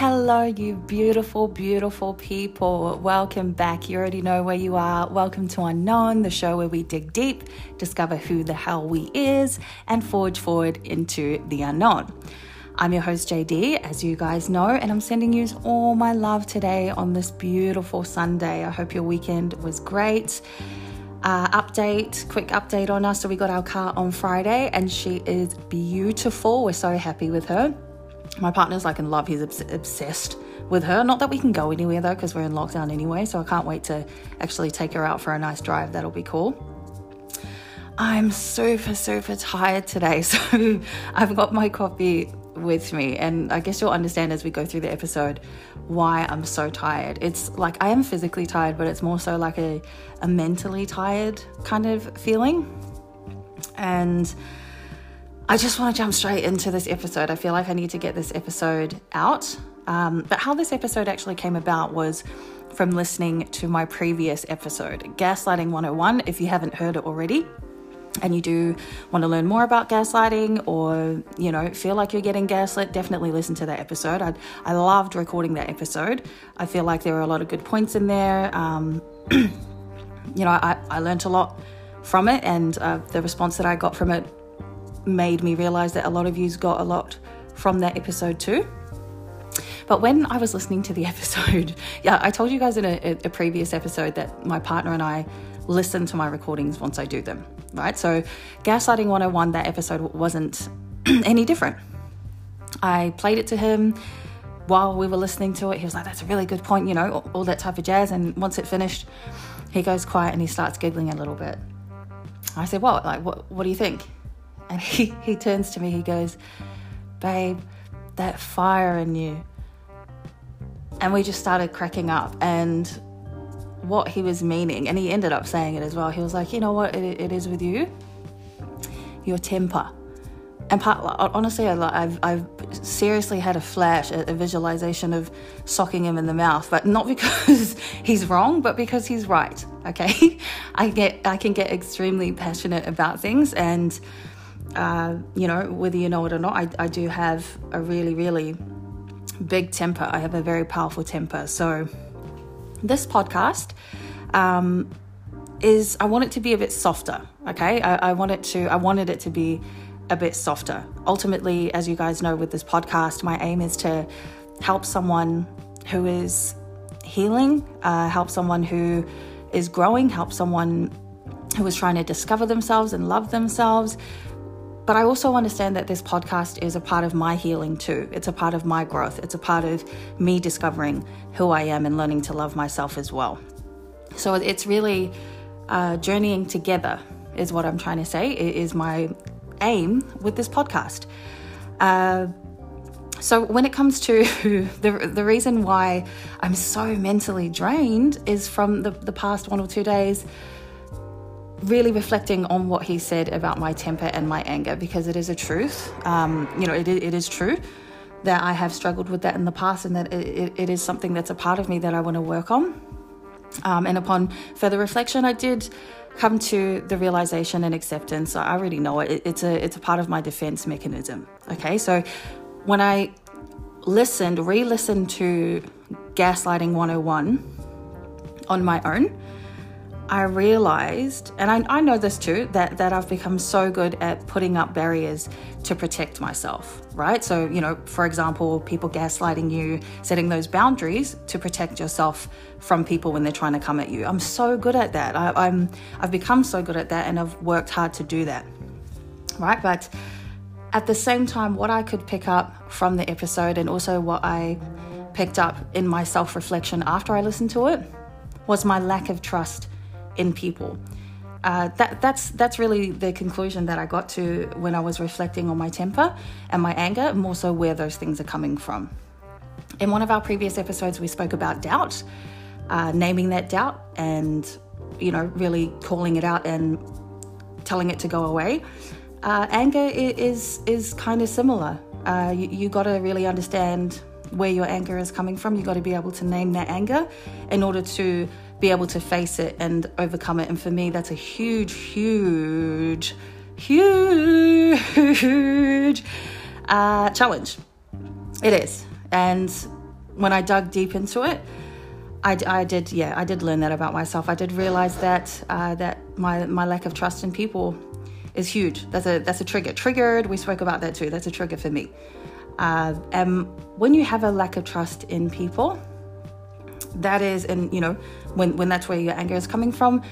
Hello, you beautiful, beautiful people. Welcome back. You already know where you are. Welcome to Unknown, the show where we dig deep, discover who the hell we is, and forge forward into the unknown. I'm your host, JD, as you guys know, and I'm sending you all my love today on this beautiful Sunday. I hope your weekend was great. Uh, update, quick update on us. So, we got our car on Friday, and she is beautiful. We're so happy with her. My partner's like in love, he's obs- obsessed with her. Not that we can go anywhere though, because we're in lockdown anyway, so I can't wait to actually take her out for a nice drive. That'll be cool. I'm super, super tired today, so I've got my coffee with me, and I guess you'll understand as we go through the episode why I'm so tired. It's like I am physically tired, but it's more so like a, a mentally tired kind of feeling. And I just want to jump straight into this episode. I feel like I need to get this episode out. Um, but how this episode actually came about was from listening to my previous episode, Gaslighting 101. If you haven't heard it already, and you do want to learn more about gaslighting or you know feel like you're getting gaslit definitely listen to that episode i, I loved recording that episode i feel like there were a lot of good points in there um, you know I, I learned a lot from it and uh, the response that i got from it made me realize that a lot of you got a lot from that episode too. But when I was listening to the episode, yeah, I told you guys in a, a, previous episode that my partner and I listen to my recordings once I do them, right? So, Gaslighting 101, that episode wasn't any different. I played it to him while we were listening to it. He was like, That's a really good point, you know, all, all that type of jazz. And once it finished, he goes quiet and he starts giggling a little bit. I said, What? Like, what, what do you think? And he, he turns to me, he goes, Babe, that fire in you. And we just started cracking up. And what he was meaning, and he ended up saying it as well, he was like, You know what it, it is with you? Your temper. And part, honestly, I've, I've seriously had a flash, a, a visualization of socking him in the mouth, but not because he's wrong, but because he's right. Okay, I get, I can get extremely passionate about things, and uh, you know, whether you know it or not, I, I do have a really, really big temper. I have a very powerful temper. So, this podcast um, is, I want it to be a bit softer, okay? I, I want it to, I wanted it to be a bit softer. Ultimately, as you guys know with this podcast, my aim is to help someone who is healing, uh, help someone who is growing, help someone who is trying to discover themselves and love themselves, but I also understand that this podcast is a part of my healing too. It's a part of my growth. It's a part of me discovering who I am and learning to love myself as well. So it's really uh, journeying together, is what I'm trying to say, it is my aim with this podcast. Uh, so when it comes to the, the reason why I'm so mentally drained is from the, the past one or two days really reflecting on what he said about my temper and my anger because it is a truth. Um, you know, it, it is true that I have struggled with that in the past and that it, it is something that's a part of me that I want to work on. Um, and upon further reflection, I did come to the realization and acceptance. I already know it. It's a it's a part of my defense mechanism. Okay, so when I listened, re-listened to Gaslighting 101 on my own, I realized, and I, I, know this too, that, that I've become so good at putting up barriers to protect myself, right? So, you know, for example, people gaslighting you, setting those boundaries to protect yourself from people when they're trying to come at you. I'm so good at that. I, I'm, I've become so good at that and I've worked hard to do that, right? But at the same time, what I could pick up from the episode and also what I picked up in my self reflection after I listened to it was my lack of trust in people. Uh, that, that's that's really the conclusion that I got to when I was reflecting on my temper and my anger, more so where those things are coming from. In one of our previous episodes, we spoke about doubt, uh, naming that doubt, and you know, really calling it out and telling it to go away. Uh, anger is is kind of similar. Uh, you, you got to really understand where your anger is coming from. You got to be able to name that anger in order to be able to face it and overcome it. And for me, that's a huge, huge, huge uh, challenge. It is. And when I dug deep into it, I, I did, yeah, I did learn that about myself. I did realize that uh, that my my lack of trust in people is huge. That's a that's a trigger. Triggered. We spoke about that too. That's a trigger for me. Uh, and when you have a lack of trust in people, that is, and you know, when when that's where your anger is coming from,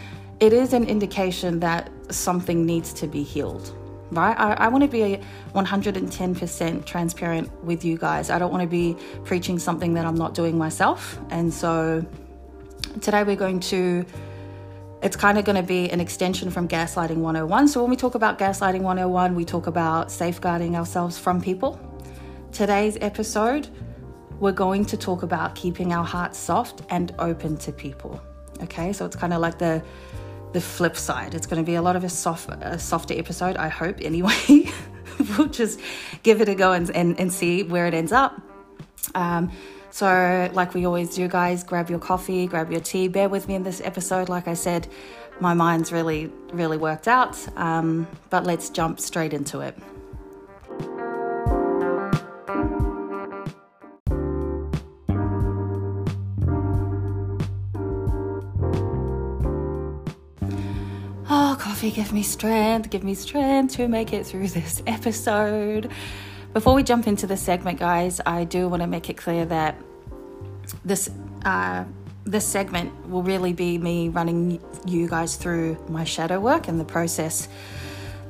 it is an indication that something needs to be healed right? I, I want to be 110% transparent with you guys. I don't want to be preaching something that I'm not doing myself. And so today we're going to, it's kind of going to be an extension from Gaslighting 101. So when we talk about Gaslighting 101, we talk about safeguarding ourselves from people. Today's episode, we're going to talk about keeping our hearts soft and open to people. Okay, so it's kind of like the the flip side. It's going to be a lot of a soft, a softer episode, I hope, anyway. we'll just give it a go and, and, and see where it ends up. Um, so, like we always do, guys, grab your coffee, grab your tea, bear with me in this episode. Like I said, my mind's really, really worked out. Um, but let's jump straight into it. Coffee, give me strength, give me strength to make it through this episode. Before we jump into the segment, guys, I do want to make it clear that this uh, this segment will really be me running you guys through my shadow work and the process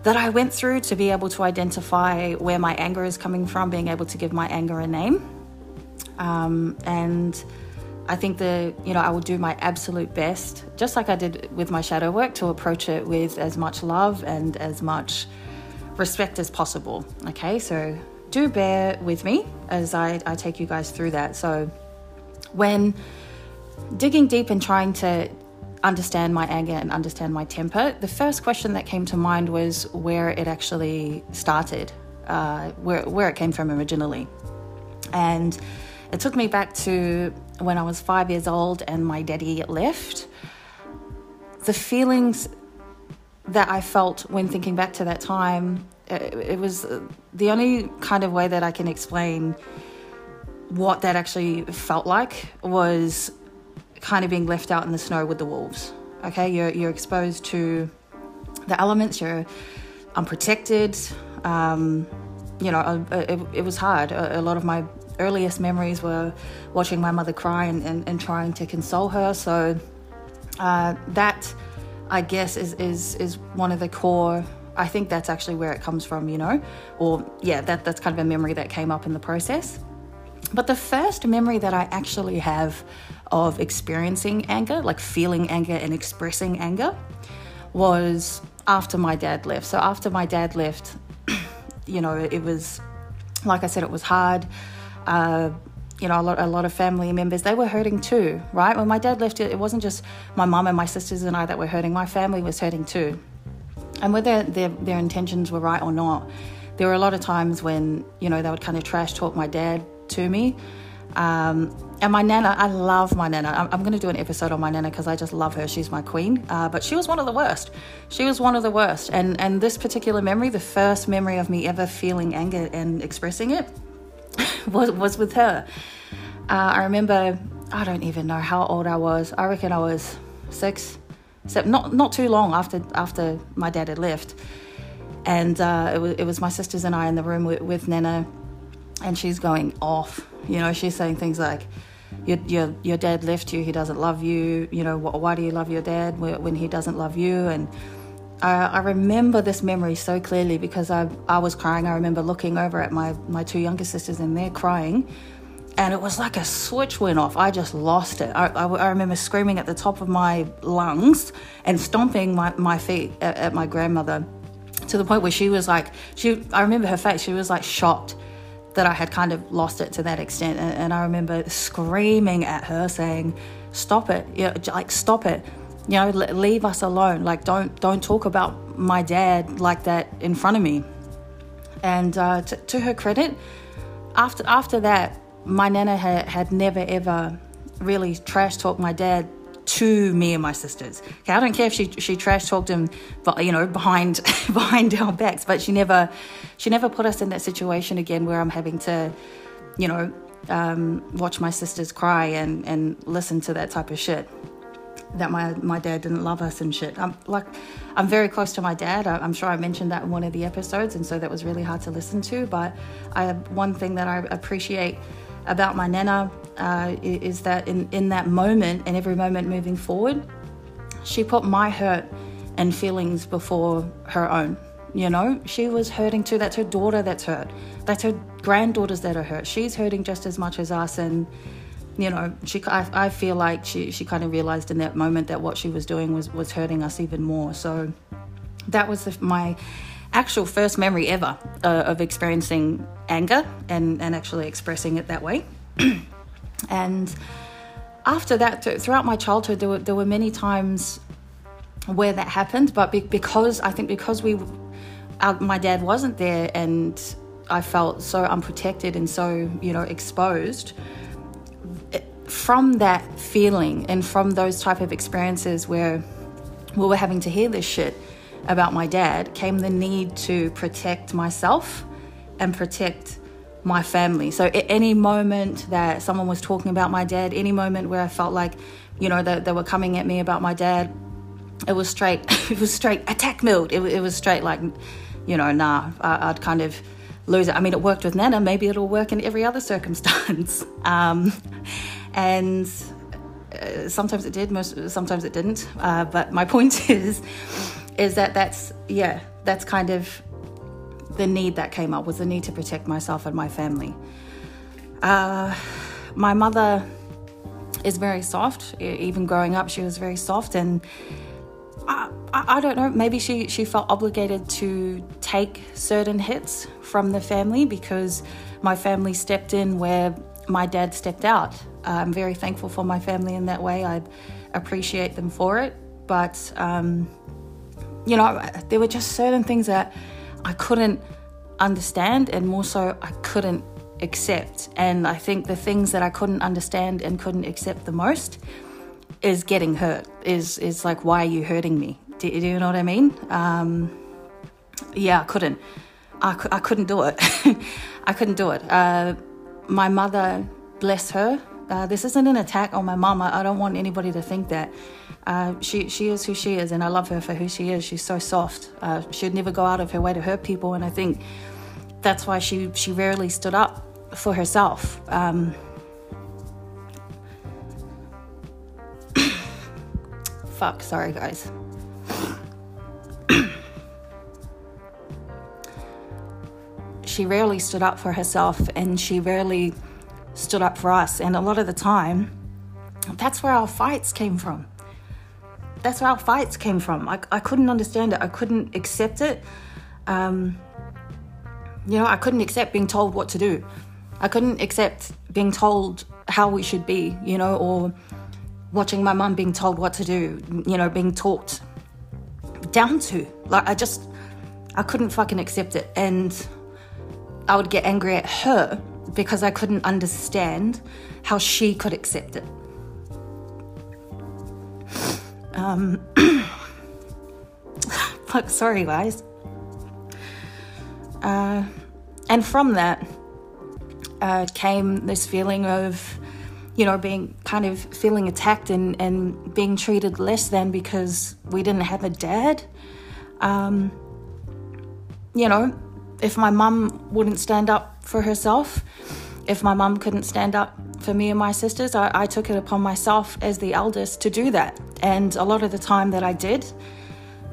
that I went through to be able to identify where my anger is coming from, being able to give my anger a name, um, and I think that, you know, I will do my absolute best, just like I did with my shadow work, to approach it with as much love and as much respect as possible. Okay, so do bear with me as I, I take you guys through that. So, when digging deep and trying to understand my anger and understand my temper, the first question that came to mind was where it actually started, uh, where, where it came from originally. And it took me back to when I was five years old and my daddy left. The feelings that I felt when thinking back to that time, it, was the only kind of way that I can explain what that actually felt like was kind of being left out in the snow with the wolves. Okay, you're, you're exposed to the elements, you're unprotected. Um, you know, it, it was hard. A, lot of my earliest memories were watching my mother cry and, and, and trying to console her. So uh, that, I guess, is, is, is one of the core. I think that's actually where it comes from, you know, or yeah, that, that's kind of a memory that came up in the process. But the first memory that I actually have of experiencing anger, like feeling anger and expressing anger, was after my dad left. So after my dad left, you know, it was, like I said, it was hard uh, you know, a lot, a lot of family members, they were hurting too, right? When my dad left, it wasn't just my mum and my sisters and I that were hurting, my family was hurting too. And whether their, their intentions were right or not, there were a lot of times when, you know, they would kind of trash talk my dad to me. Um, and my nana, I love my nana. I'm, I'm going to do an episode on my nana because I just love her. She's my queen. Uh, but she was one of the worst. She was one of the worst. And and this particular memory, the first memory of me ever feeling anger and expressing it, was, was with her. Uh, I remember, I don't even know how old I was. I reckon I was six, seven, not not too long after after my dad had left, and uh, it was it was my sisters and I in the room with, with Nana, and she's going off. You know, she's saying things like, "Your your your dad left you. He doesn't love you. You know, why do you love your dad when he doesn't love you?" and I, I, remember this memory so clearly because I, I was crying. I remember looking over at my, my two younger sisters and they're crying. And it was like a switch went off. I just lost it. I, I, I remember screaming at the top of my lungs and stomping my, my feet at, at my grandmother to the point where she was like, she. I remember her face. She was like shocked that I had kind of lost it to that extent. And, and I remember screaming at her saying, "Stop it! You know, like stop it!" You know leave us alone like don't don't talk about my dad like that in front of me and uh, to, to her credit after after that my nana had, had never ever really trash talked my dad to me and my sisters. Okay, I don't care if she she trash talked him, but you know behind behind our backs, but she never she never put us in that situation again where I'm having to, you know, um, watch my sisters cry and, and listen to that type of shit. That my, my dad didn't love us and shit. I'm like, I'm very close to my dad. I, am sure I mentioned that in one of the episodes, and so that was really hard to listen to. But I one thing that I appreciate about my nana uh, is that in, in that moment and every moment moving forward, she put my hurt and feelings before her own. You know, she was hurting too. That's her daughter that's hurt. That's her granddaughters that are hurt. She's hurting just as much as us. And, you know, she, I, I feel like she, she kind of realized in that moment that what she was doing was, was hurting us even more. So that was the, my actual first memory ever uh, of experiencing anger and, and actually expressing it that way. and after that, throughout my childhood, there were, there were many times where that happened, but be, because I think because we our, my dad wasn't there and I felt so unprotected and so, you know, exposed. From that feeling and from those type of experiences where we were having to hear this shit about my dad came the need to protect myself and protect my family. So at any moment that someone was talking about my dad, any moment where I felt like, you know, that they were coming at me about my dad, it was straight, it was straight attack mode. It, it was straight like, you know, nah, I, would kind of lose it. I mean, it worked with Nana. Maybe it'll work in every other circumstance. Um, and uh, sometimes it did, most sometimes it didn't. Uh, but my point is, is that that's yeah, that's kind of the need that came up was the need to protect myself and my family. Uh, my mother is very soft. Even growing up, she was very soft and I, I, don't know, maybe she, she felt obligated to take certain hits from the family because my family stepped in where my dad stepped out. I'm very thankful for my family in that way. I appreciate them for it. But, um, you know, there were just certain things that I couldn't understand, and more so, I couldn't accept. And I think the things that I couldn't understand and couldn't accept the most is getting hurt is is like why are you hurting me do, do you know what i mean um, yeah i couldn't I, I couldn't do it i couldn't do it uh, my mother bless her. Uh, this isn't an attack on my mom I, I don't want anybody to think that. Uh, she she is who she is and i love her for who she is. She's so soft. Uh, she'd never go out of her way to hurt people and i think that's why she she rarely stood up for herself. Um, Fuck, sorry guys. she rarely stood up for herself and she rarely stood up for us. And a lot of the time, that's where our fights came from. That's where our fights came from. I, I couldn't understand it. I couldn't accept it. Um, you know, I couldn't accept being told what to do. I couldn't accept being told how we should be, you know, or watching my mum being told what to do, you know, being talked down to. Like, I just, I couldn't fucking accept it. And I would get angry at her because I couldn't understand how she could accept it. Um, fuck, sorry, guys. Uh, and from that uh, came this feeling of you know, being kind of feeling attacked and, and being treated less than because we didn't have a dad. Um, you know, if my mum wouldn't stand up for herself, if my mum couldn't stand up for me and my sisters, I, I took it upon myself as the eldest to do that. And a lot of the time that I did,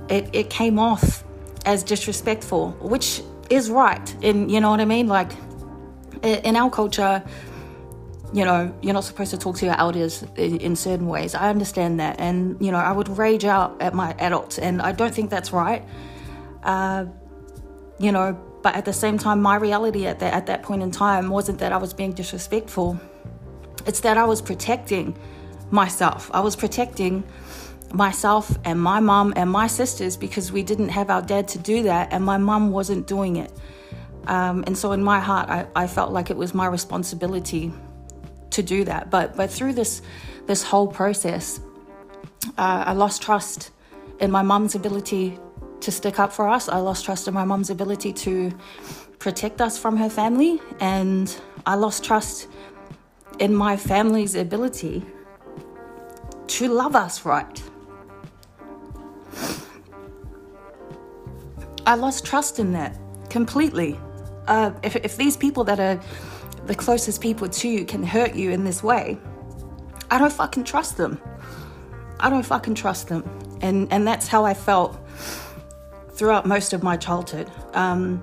it, it came off as disrespectful, which is right. And you know what I mean? Like in our culture, you know, you're not supposed to talk to your elders in certain ways. I understand that. And, you know, I would rage out at my adults, and I don't think that's right. Uh, you know, but at the same time, my reality at that, at that point in time wasn't that I was being disrespectful, it's that I was protecting myself. I was protecting myself and my mom and my sisters because we didn't have our dad to do that, and my mom wasn't doing it. Um, and so in my heart, I, I felt like it was my responsibility to do that. But but through this this whole process, uh, I lost trust in my mum's ability to stick up for us. I lost trust in my mum's ability to protect us from her family, and I lost trust in my family's ability to love us right. I lost trust in that completely. Uh, if, if these people that are the closest people to you can hurt you in this way, I don't fucking trust them. I don't fucking trust them. And, and that's how I felt throughout most of my childhood. Um,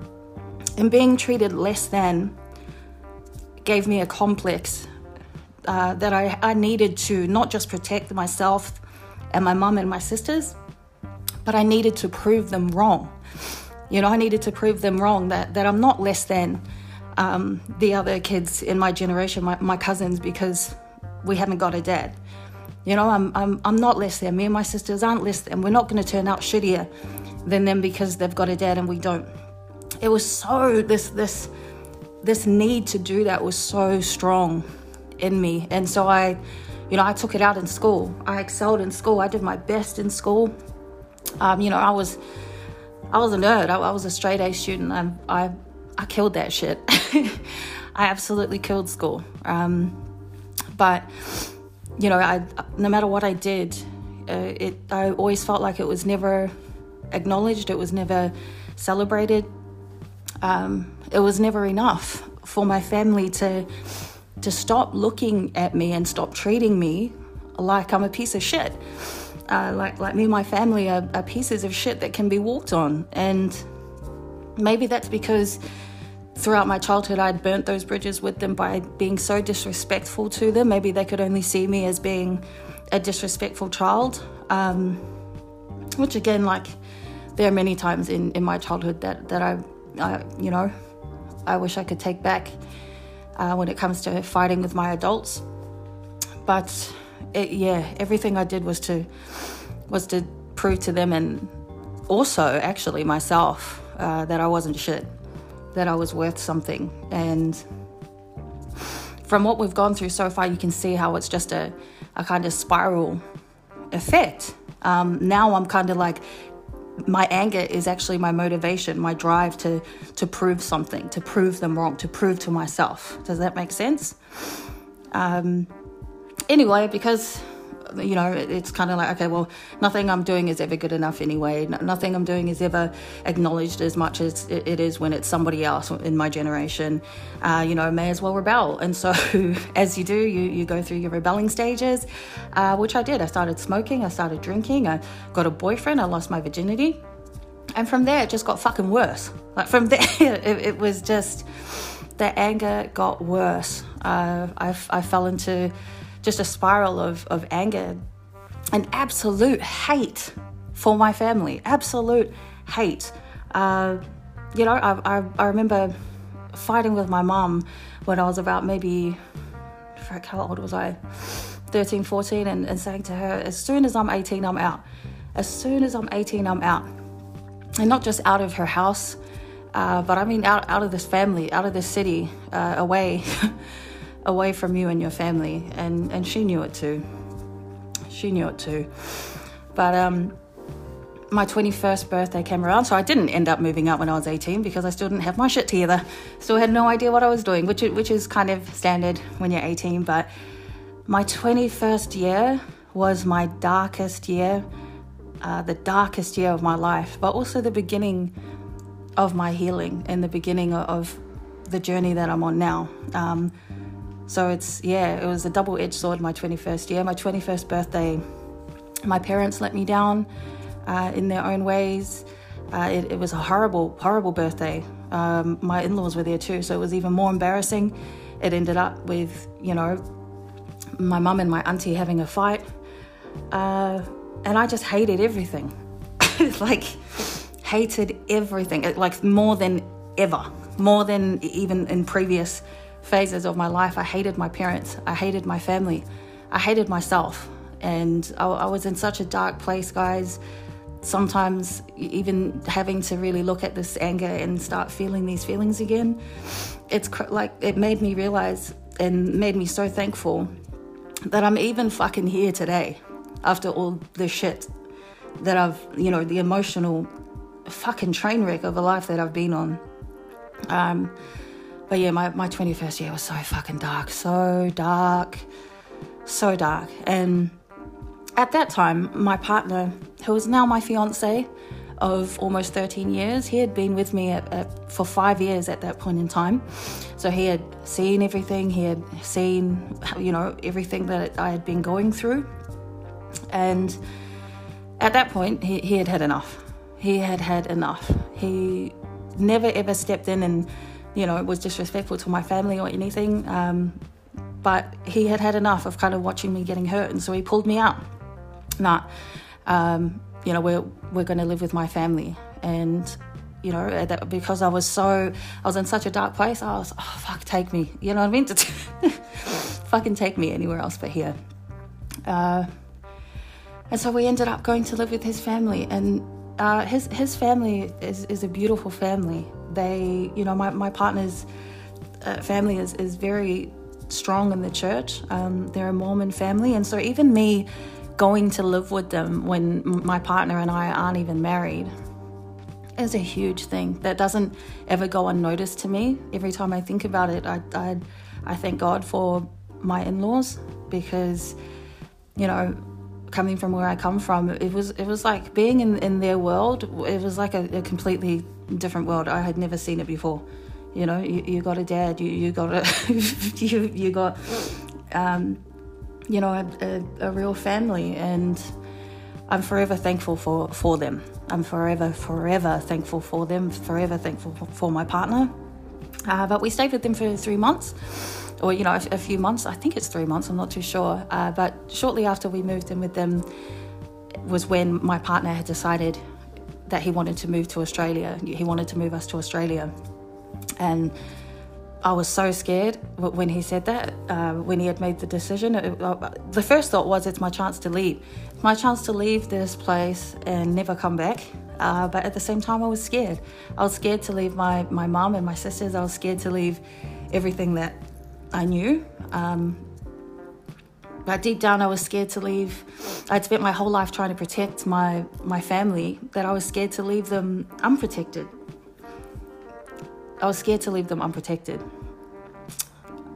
and being treated less than gave me a complex uh, that I, I needed to not just protect myself and my mum and my sisters, but I needed to prove them wrong. You know, I needed to prove them wrong that, that I'm not less than um, the other kids in my generation, my, my cousins, because we haven't got a dad. You know, I'm, I'm, I'm not less than. Me and my sisters aren't less than. We're not going to turn out shittier than them because they've got a dad and we don't. It was so, this, this, this need to do that was so strong in me. And so I, you know, I took it out in school. I excelled in school. I did my best in school. Um, you know, I was I was a nerd. I, I was a straight A student. I, I, I killed that shit. I absolutely killed school. Um, but you know, I no matter what I did, uh, it I always felt like it was never acknowledged. It was never celebrated. Um, it was never enough for my family to to stop looking at me and stop treating me like I'm a piece of shit uh, like like me and my family are, are pieces of shit that can be walked on, and maybe that's because throughout my childhood I'd burnt those bridges with them by being so disrespectful to them. Maybe they could only see me as being a disrespectful child, um, which again, like there are many times in, in my childhood that that I, I you know, I wish I could take back uh, when it comes to fighting with my adults, but it, yeah, everything I did was to was to prove to them and also actually myself uh, that I wasn't shit, that I was worth something. And from what we've gone through so far, you can see how it's just a, a kind of spiral effect. Um, now I'm kind of like my anger is actually my motivation, my drive to to prove something, to prove them wrong, to prove to myself. Does that make sense? Um, anyway, because you know, it's kind of like, okay, well, nothing I'm doing is ever good enough anyway. Nothing I'm doing is ever acknowledged as much as it is when it's somebody else in my generation. Uh, you know, may as well rebel. And so, as you do, you, you go through your rebelling stages, uh, which I did. I started smoking, I started drinking, I got a boyfriend, I lost my virginity. And from there, it just got fucking worse. Like, from there, it, it was just, the anger got worse. Uh, I, I fell into just a spiral of, of anger and absolute hate for my family. Absolute hate. Uh, you know, I, I, I, remember fighting with my mom when I was about maybe, how old was I? 13, 14, and, and saying to her, as soon as I'm 18, I'm out. As soon as I'm 18, I'm out. And not just out of her house, uh, but I mean out, out of this family, out of this city, uh, away. away from you and your family. And, and she knew it too. She knew it too. But um, my 21st birthday came around, so I didn't end up moving out when I was 18 because I still didn't have my shit together. Still had no idea what I was doing, which, which is kind of standard when you're 18. But my 21st year was my darkest year, uh, the darkest year of my life, but also the beginning of my healing and the beginning of the journey that I'm on now. Um, so it's, yeah, it was a double edged sword my 21st year. My 21st birthday, my parents let me down uh, in their own ways. Uh, it, it, was a horrible, horrible birthday. Um, my in laws were there too, so it was even more embarrassing. It ended up with, you know, my mum and my auntie having a fight. Uh, and I just hated everything. like, hated everything, like more than ever, more than even in previous phases of my life, I hated my parents, I hated my family, I hated myself. And I, I was in such a dark place, guys. Sometimes, even having to really look at this anger and start feeling these feelings again, it's cr- like it made me realize and made me so thankful that I'm even fucking here today after all the shit that I've, you know, the emotional fucking train wreck of a life that I've been on. Um, but yeah, my, my 21st year was so fucking dark, so dark, so dark. And at that time, my partner, who is now my fiance of almost 13 years, he had been with me at, at, for five years at that point in time. So he had seen everything, he had seen, you know, everything that I had been going through. And at that point, he, he had had enough. He had had enough. He never ever stepped in and, you know, it was disrespectful to my family or anything. Um, but he had had enough of kind of watching me getting hurt, and so he pulled me out. Nah, um, you know, we're we're going to live with my family, and you know, because I was so, I was in such a dark place. I was, oh fuck, take me. You know what I mean? Fucking take me anywhere else but here. Uh, and so we ended up going to live with his family, and uh, his his family is, is a beautiful family. They, you know, my my partner's uh, family is is very strong in the church. Um, they're a Mormon family, and so even me going to live with them when my partner and I aren't even married is a huge thing that doesn't ever go unnoticed to me. Every time I think about it, I I, I thank God for my in-laws because you know coming from where I come from, it was it was like being in, in their world. It was like a, a completely different world. I had never seen it before. You know, you, you got a dad, you you got a you you got um, you know a, a, a real family, and I'm forever thankful for for them. I'm forever forever thankful for them. Forever thankful for, for my partner. Uh, but we stayed with them for three months or you know, a, a, few months. I think it's three months. I'm not too sure. Uh, but shortly after we moved in with them, was when my partner had decided that he wanted to move to Australia. He wanted to move us to Australia, and I was so scared when he said that. Uh, when he had made the decision, it, uh, the first thought was, "It's my chance to leave. my chance to leave this place and never come back." Uh, but at the same time, I was scared. I was scared to leave my my mom and my sisters. I was scared to leave everything that I knew. Um, but deep down, I was scared to leave. I'd spent my whole life trying to protect my, my family, that I was scared to leave them unprotected. I was scared to leave them unprotected.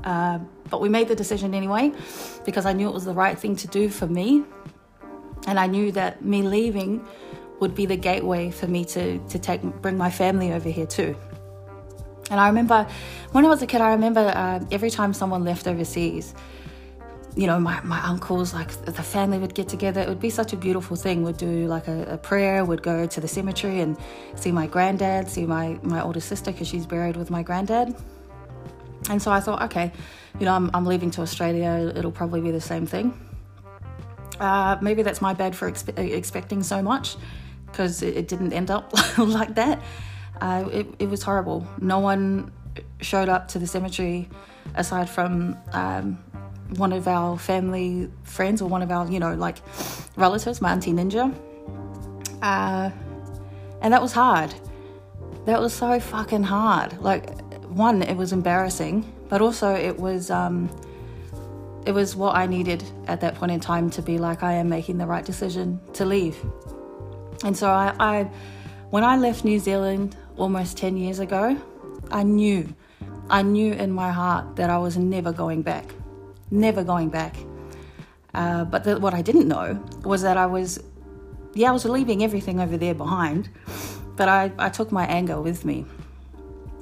Uh, but we made the decision anyway because I knew it was the right thing to do for me. And I knew that me leaving would be the gateway for me to, to take, bring my family over here too. And I remember when I was a kid, I remember uh, every time someone left overseas, you know, my, my uncles, like the family would get together. It would be such a beautiful thing. We'd do like a, a prayer, would go to the cemetery and see my granddad, see my, my older sister because she's buried with my granddad. And so I thought, okay, you know, I'm, I'm leaving to Australia. It'll probably be the same thing. Uh, maybe that's my bad for expe- expecting so much because it, it didn't end up like that. Uh, it, it was horrible. No one showed up to the cemetery aside from um, one of our family friends or one of our, you know, like relatives, my auntie Ninja. Uh, and that was hard. That was so fucking hard. Like, one, it was embarrassing, but also it was, um, it was what I needed at that point in time to be like, I am making the right decision to leave. And so I, I when I left New Zealand, almost 10 years ago, I knew, I knew in my heart that I was never going back, never going back. Uh, but the, what I didn't know was that I was, yeah, I was leaving everything over there behind, but I, I took my anger with me.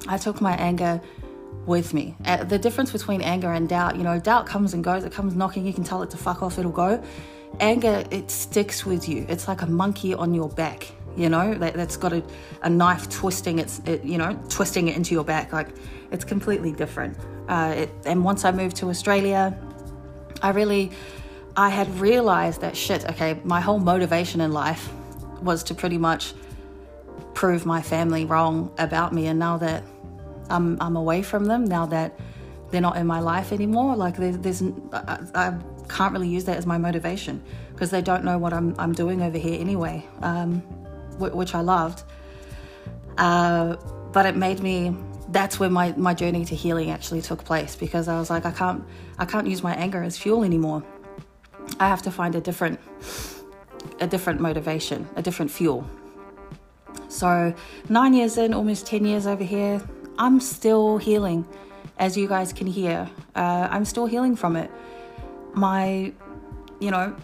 I took my anger with me. Uh, the difference between anger and doubt, you know, doubt comes and goes, it comes knocking, you can tell it to fuck off, it'll go. Anger, it sticks with you. It's like a monkey on your back you know that, has got a, a knife twisting its it, you know twisting it into your back like it's completely different. Uh, it, and once i moved to australia i really i had realized that shit okay my whole motivation in life was to pretty much prove my family wrong about me and now that i'm, I'm away from them now that they're not in my life anymore like there's, there's I, I can't really use that as my motivation because they don't know what I'm, I'm doing over here anyway. Um, which I loved. Uh, but it made me. That's where my, my journey to healing actually took place because I was like, I can't I can't use my anger as fuel anymore. I have to find a different a different motivation, a different fuel. So nine years in, almost ten years over here, I'm still healing, as you guys can hear. Uh, I'm still healing from it. My, you know,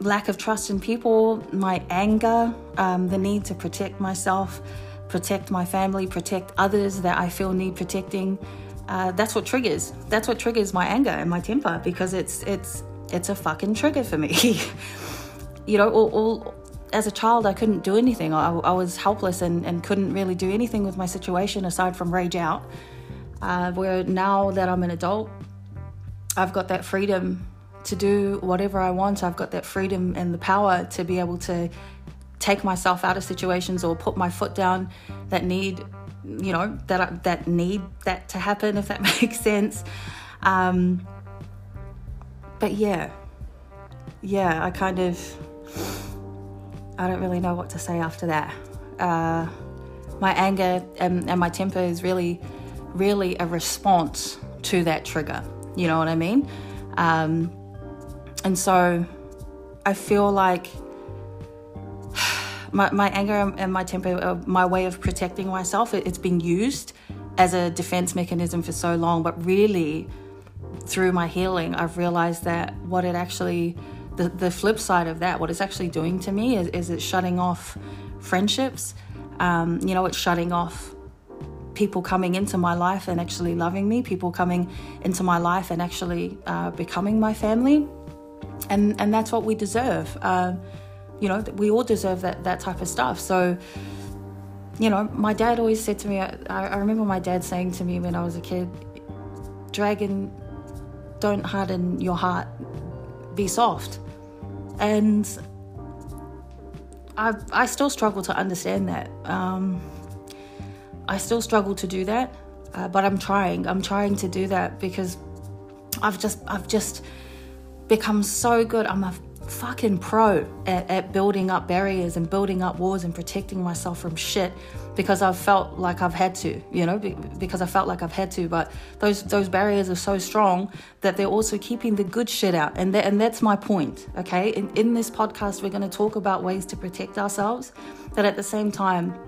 lack of trust in people, my anger, um, the need to protect myself, protect my family, protect others that I feel need protecting. Uh, that's what triggers. That's what triggers my anger and my temper because it's it's it's a fucking trigger for me. you know, all, all, as a child, I couldn't do anything. I, I was helpless and, and couldn't really do anything with my situation aside from rage out. Uh, where now that I'm an adult, I've got that freedom to do whatever I want. I've got that freedom and the power to be able to take myself out of situations or put my foot down that need, you know, that that need that to happen. If that makes sense. Um, but yeah, yeah, I kind of, I don't really know what to say after that. Uh, my anger and, and my temper is really, really a response to that trigger. You know what I mean? Um, and so I feel like my, my anger and my temper, uh, my way of protecting myself, it, it's been used as a defense mechanism for so long. But really, through my healing, I've realized that what it actually, the, the flip side of that, what it's actually doing to me is, is it's shutting off friendships. Um, you know, it's shutting off people coming into my life and actually loving me, people coming into my life and actually uh, becoming my family and and that's what we deserve. Uh, you know, we all deserve that that type of stuff. So, you know, my dad always said to me. I, I remember my dad saying to me when I was a kid, "Dragon, don't harden your heart. Be soft." And I I still struggle to understand that. Um, I still struggle to do that, uh, but I'm trying. I'm trying to do that because I've just I've just become so good. I'm a fucking pro at, at, building up barriers and building up walls and protecting myself from shit because I've felt like I've had to, you know, because I felt like I've had to. But those those barriers are so strong that they're also keeping the good shit out, and that, and that's my point. Okay, in, in this podcast, we're going to talk about ways to protect ourselves, but at the same time,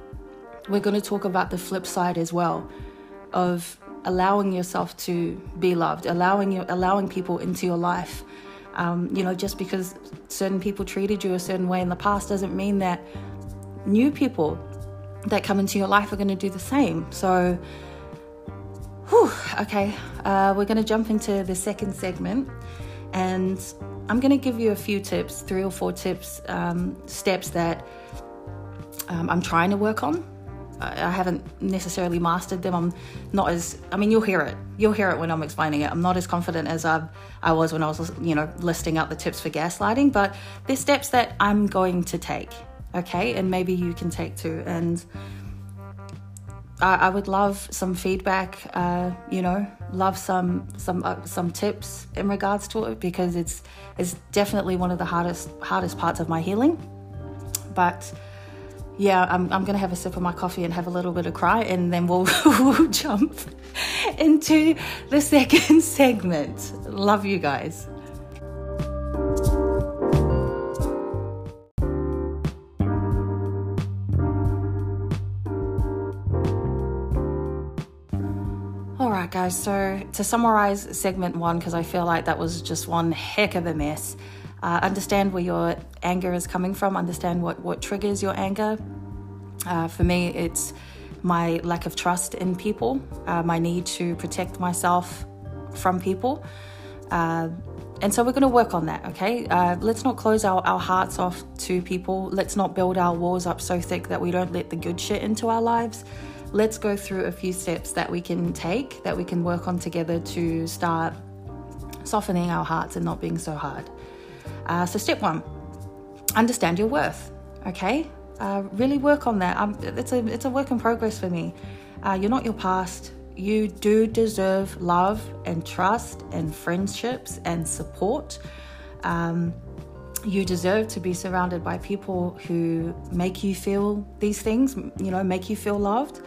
we're going to talk about the flip side as well, of allowing yourself to be loved, allowing you, allowing people into your life um, you know, just because certain people treated you a certain way in the past doesn't mean that new people that come into your life are going to do the same. So, whew, okay, uh, we're going to jump into the second segment, and I'm going to give you a few tips, three or four tips, um, steps that um, I'm trying to work on I haven't necessarily mastered them. I'm not as I mean you'll hear it. You'll hear it when I'm explaining it. I'm not as confident as I I was when I was you know listing out the tips for gaslighting, but there's steps that I'm going to take, okay? And maybe you can take too. And I, I would love some feedback. Uh, you know, love some some uh, some tips in regards to it because it's it's definitely one of the hardest hardest parts of my healing, but yeah, I'm, I'm going to have a sip of my coffee and have a little bit of cry, and then we'll, we'll jump into the second segment. Love you guys. All right, guys, so to summarize segment one, because I feel like that was just one heck of a mess. Uh, understand where your anger is coming from, understand what, what triggers your anger. Uh, for me, it's my lack of trust in people, uh, my need to protect myself from people. Uh, and so we're going to work on that, okay? Uh, let's not close our, our hearts off to people. Let's not build our walls up so thick that we don't let the good shit into our lives. Let's go through a few steps that we can take, that we can work on together to start softening our hearts and not being so hard. Uh, so, step one understand your worth, okay? Uh, really work on that. Um, it's, a, it's a work in progress for me. Uh, you're not your past. You do deserve love and trust and friendships and support. Um, you deserve to be surrounded by people who make you feel these things, you know, make you feel loved.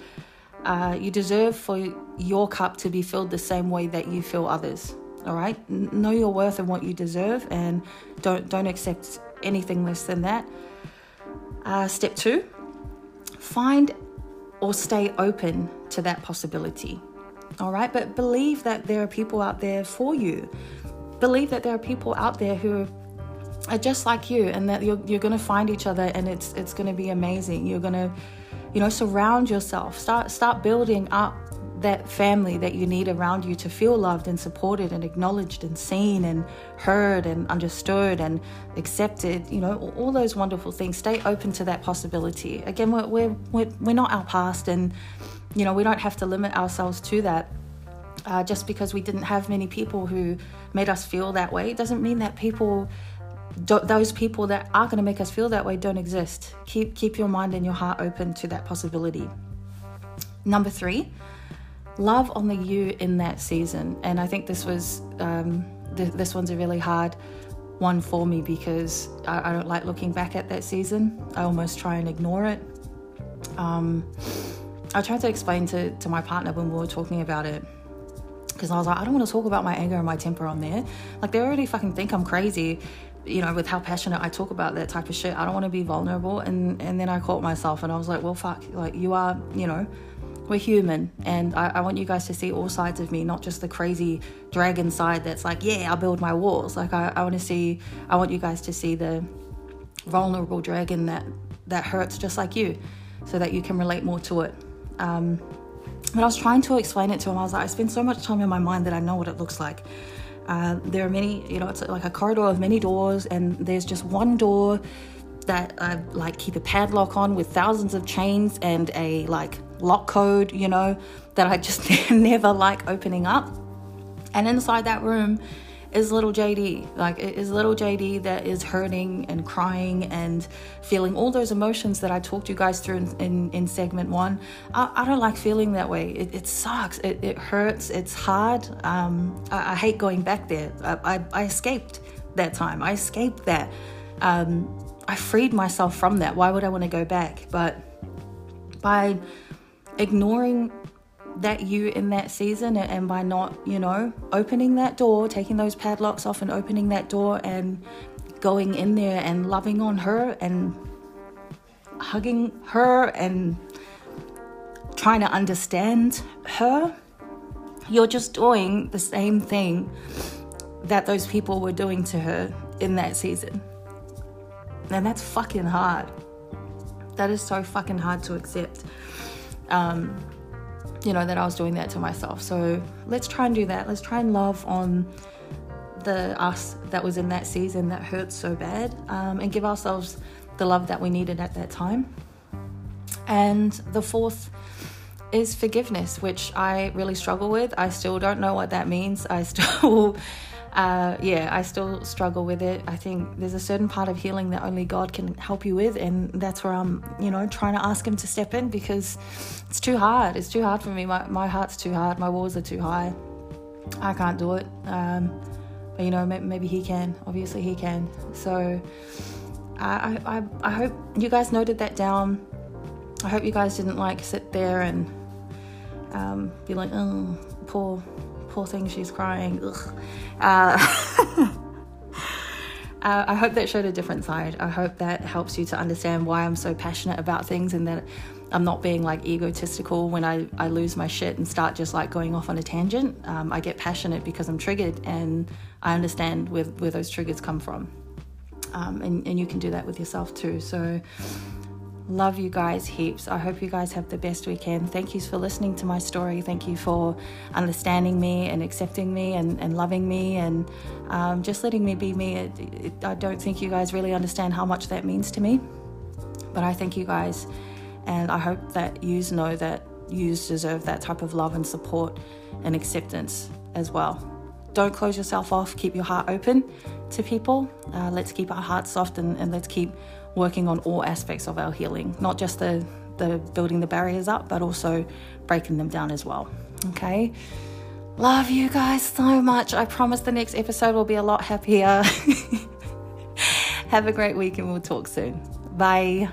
Uh, you deserve for your cup to be filled the same way that you fill others all right know your worth and what you deserve and don't don't accept anything less than that uh, step two find or stay open to that possibility. All right, but believe that there are people out there for you. Believe that there are people out there who are just like you and that you're, you're going to find each other and it's it's going to be amazing. You're going to you know surround yourself. Start start building up that family that you need around you to feel loved and supported and acknowledged and seen and heard and understood and accepted you know all those wonderful things. Stay open to that possibility. Again we're we're we're, we're not our past and you know we don't have to limit ourselves to that uh, just because we didn't have many people who made us feel that way. Doesn't mean that people those people that are going to make us feel that way don't exist. Keep keep your mind and your heart open to that possibility. Number three love on the you in that season. And I think this was um, th- this one's a really hard one for me because I, I, don't like looking back at that season. I almost try and ignore it. Um, I tried to explain to, to my partner when we were talking about it because I was like, I don't want to talk about my anger and my temper on there. Like, they already fucking think I'm crazy, you know, with how passionate I talk about that type of shit. I don't want to be vulnerable. And, and then I caught myself and I was like, well, fuck, like, you are, you know, we're human and I, I, want you guys to see all sides of me not just the crazy dragon side that's like yeah i'll build my walls. Like i, I want to see i want you guys to see the vulnerable dragon that that hurts just like you so that you can relate more to it. Um, but i was trying to explain it to him. I was like i spend so much time in my mind that i know what it looks like. Uh, there are many you know it's like a corridor of many doors and there's just one door that I like keep a padlock on with thousands of chains and a like lock code, you know, that I just never like opening up. And inside that room is little JD. Like, it is little JD that is hurting and crying and feeling all those emotions that I talked you guys through in, in, in segment one. I, I, don't like feeling that way. It, it sucks. It, it, hurts. It's hard. Um, I, I, hate going back there. I, I, escaped that time. I escaped that. Um, I freed myself from that. Why would I want to go back? But by ignoring that you in that season and by not, you know, opening that door, taking those padlocks off and opening that door and going in there and loving on her and hugging her and trying to understand her, you're just doing the same thing that those people were doing to her in that season. And that's fucking hard. That is so fucking hard to accept um, you know, that I was doing that to myself. So let's try and do that. Let's try and love on the us that was in that season that hurt so bad um, and give ourselves the love that we needed at that time. And the fourth is forgiveness, which I really struggle with. I still don't know what that means. I still uh, yeah, I still struggle with it. I think there's a certain part of healing that only God can help you with, and that's where I'm, you know, trying to ask Him to step in because it's too hard. It's too hard for me. My, my heart's too hard. My walls are too high. I can't do it. Um, but you know, maybe He can. Obviously, He can. So I, I, I hope you guys noted that down. I hope you guys didn't like sit there and um, be like, oh, poor poor thing, she's crying. Uh, Uh, I hope that showed a different side. I hope that helps you to understand why I'm so passionate about things and that I'm not being like egotistical when I, I lose my shit and start just like going off on a tangent. Um, I get passionate because I'm triggered and I understand where, where those triggers come from. Um, and, and you can do that with yourself too. So Love you guys heaps. I hope you guys have the best weekend. Thank you for listening to my story. Thank you for understanding me and accepting me and, and loving me and um, just letting me be me. It, it, I don't think you guys really understand how much that means to me, but I thank you guys. And I hope that you know that you deserve that type of love and support and acceptance as well. Don't close yourself off. Keep your heart open to people. Uh, let's keep our hearts soft and, and let's keep working on all aspects of our healing, not just the, the building the barriers up, but also breaking them down as well. Okay. Love you guys so much. I promise the next episode will be a lot happier. Have a great week and we'll talk soon. Bye.